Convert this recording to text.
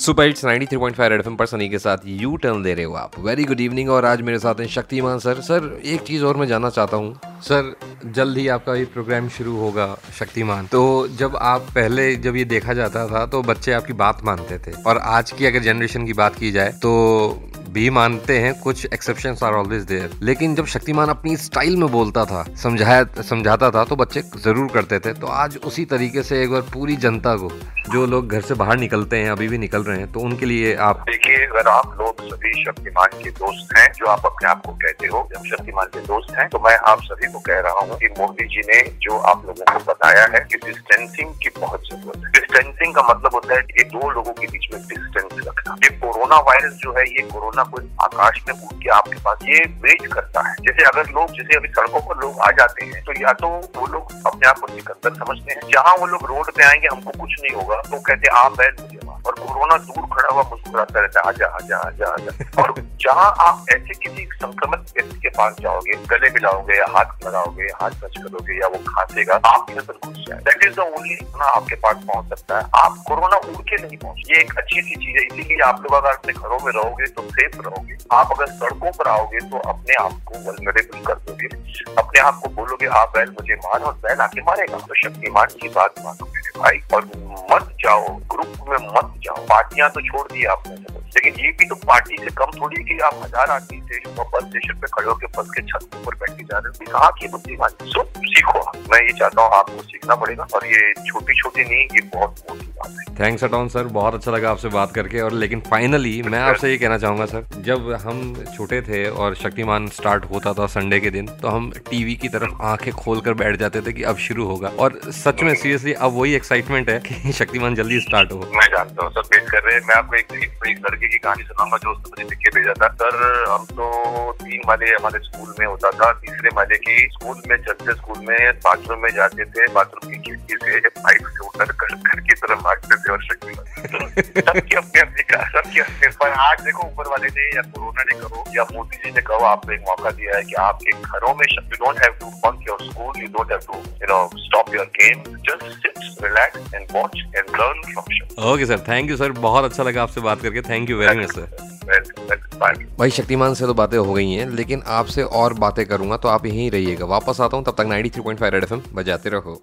Super hits 93.5 red FM पर सनी के साथ यू टर्न दे रहे हो आप। वेरी गुड इवनिंग और आज मेरे साथ हैं शक्तिमान सर। सर एक चीज़ और मैं जानना चाहता हूँ। सर जल्द ही आपका ये प्रोग्राम शुरू होगा शक्तिमान। तो जब आप पहले जब ये देखा जाता था तो बच्चे आपकी बात मानते थे। और आज की अगर जनरेशन की बात की जाए तो भी मानते हैं, कुछ एक्सेप्शन आर ऑलवेज देयर लेकिन जब शक्तिमान अपनी स्टाइल में बोलता था, समझाया, समझाता था तो बच्चे ज़रूर करते थे। तो आज उसी तरीके से एक बार पूरी जनता को, जो लोग घर से बाहर निकलते हैं, अभी भी निकल रहे हैं तो उनके लिए आप देखिए, अगर आप लोग सभी शक्तिमान के दोस्त हैं, जो आप अपने आप को कहते हो, जब शक्तिमान के दोस्त हैं तो मैं आप सभी को कह रहा हूँ कि मोदी जी ने जो आप लोगों को बताया है कि डिस्टेंसिंग की बहुत ज़रूरत है। डिस्टेंसिंग का मतलब होता है कि दो लोगों के बीच में कोरोना वायरस जो है, ये कोरोना को आकाश में उड़ के आपके पास ये वेट करता है। जैसे अगर लोग, जैसे अभी सड़कों पर लोग आ जाते हैं तो या तो वो लोग अपने आप को सिकंदर समझते हैं। जहाँ वो लोग रोड पे आएँगे, हमको कुछ नहीं होगा। तो कहते आप बैल मुझे और कोरोना दूर खड़ा हुआ मुस्कुराता रहता है, आजा आजा आजा आजा। और जहाँ आप ऐसे किसी संक्रमित व्यक्ति के पास जाओगे, गले मिलाओगे या हाथ लगाओगे, हाथ टच करोगे या वो खांसेगा, आपके अंदर घुस जाए। दैट इज़ द ओनली आपके पास पहुँच सकता है। आप कोरोना उड़ के नहीं पहुँच ये एक अच्छी सी चीज़ है, इसीलिए आप लोग अगर अपने घरों में रहोगे तो सेफ़ रहोगे। आप अगर सड़कों पर आओगे तो अपने आप को वलनरेबल कर दोगे। अपने आप को बोलोगे आप बैल मुझे मार और बैल आके मारेगा। तो शक्तिमान की बात मानो मेरे भाई और मत जाओ ग्रुप में मत जाओ। पार्टियाँ तो छोड़ दी आपने। लेकिन ये भी तो पार्टी से कम थोड़ी कि आप हज़ार आदमी पर बस स्टेशन पे खड़े होकर बस के छत ऊपर बैठ के जा रहे हो। कहा की बुद्धिमान? सो सीखो मैं ये चाहता हूँ आपको सीखना पड़ेगा और ये छोटी छोटी नहीं ये बहुत मोटी बात है। थैंक्स अटॉन सर बहुत अच्छा लगा आपसे बात करके और लेकिन फाइनली मैं आपसे ये कहना चाहूँगा सर जब हम छोटे थे और शक्तिमान स्टार्ट होता था संडे के दिन तो हम टीवी की तरफ़ आँखें खोल कर बैठ जाते थे कि अब शुरू होगा। और सच में सीरियसली अब वही एक्साइटमेंट है कि शक्तिमान जल्दी स्टार्ट हो। मैं जानता हूँ सब वेट कर रहे हैं। मैं आपको एक, एक लड़के की कहानी सुनाऊँगा जो उसने मुझे लिख के भेजा था सर हम तो तीन माले हमारे स्कूल में होता था। तीसरे माले की स्कूल में चलते स्कूल में बाथरूम में जाते थे। बाथरूम की खिड़की से पाइप से उतर कर घर की तरफ़ भागते थे और शक्ति सबकी अपने अपनी सबकी अपने पर आज देखो ऊपर वाले ने या कोरोना ने कहो या मोदी जी ने कहो आपको एक मौका दिया है कि आपके घरों में you don't have to bunk your school you don't have to you know stop your game just sit relax and watch and learn from okay sir thank you sir बहुत अच्छा लगा आपसे बात करके. Thank you very much sir भाई, शक्तिमान से तो बातें हो गई हैं, लेकिन आपसे और बातें करूँगा तो आप यहीं रहिएगा। वापस आता हूँ, तब तक 93.5 three point five red FM बजाते रहो।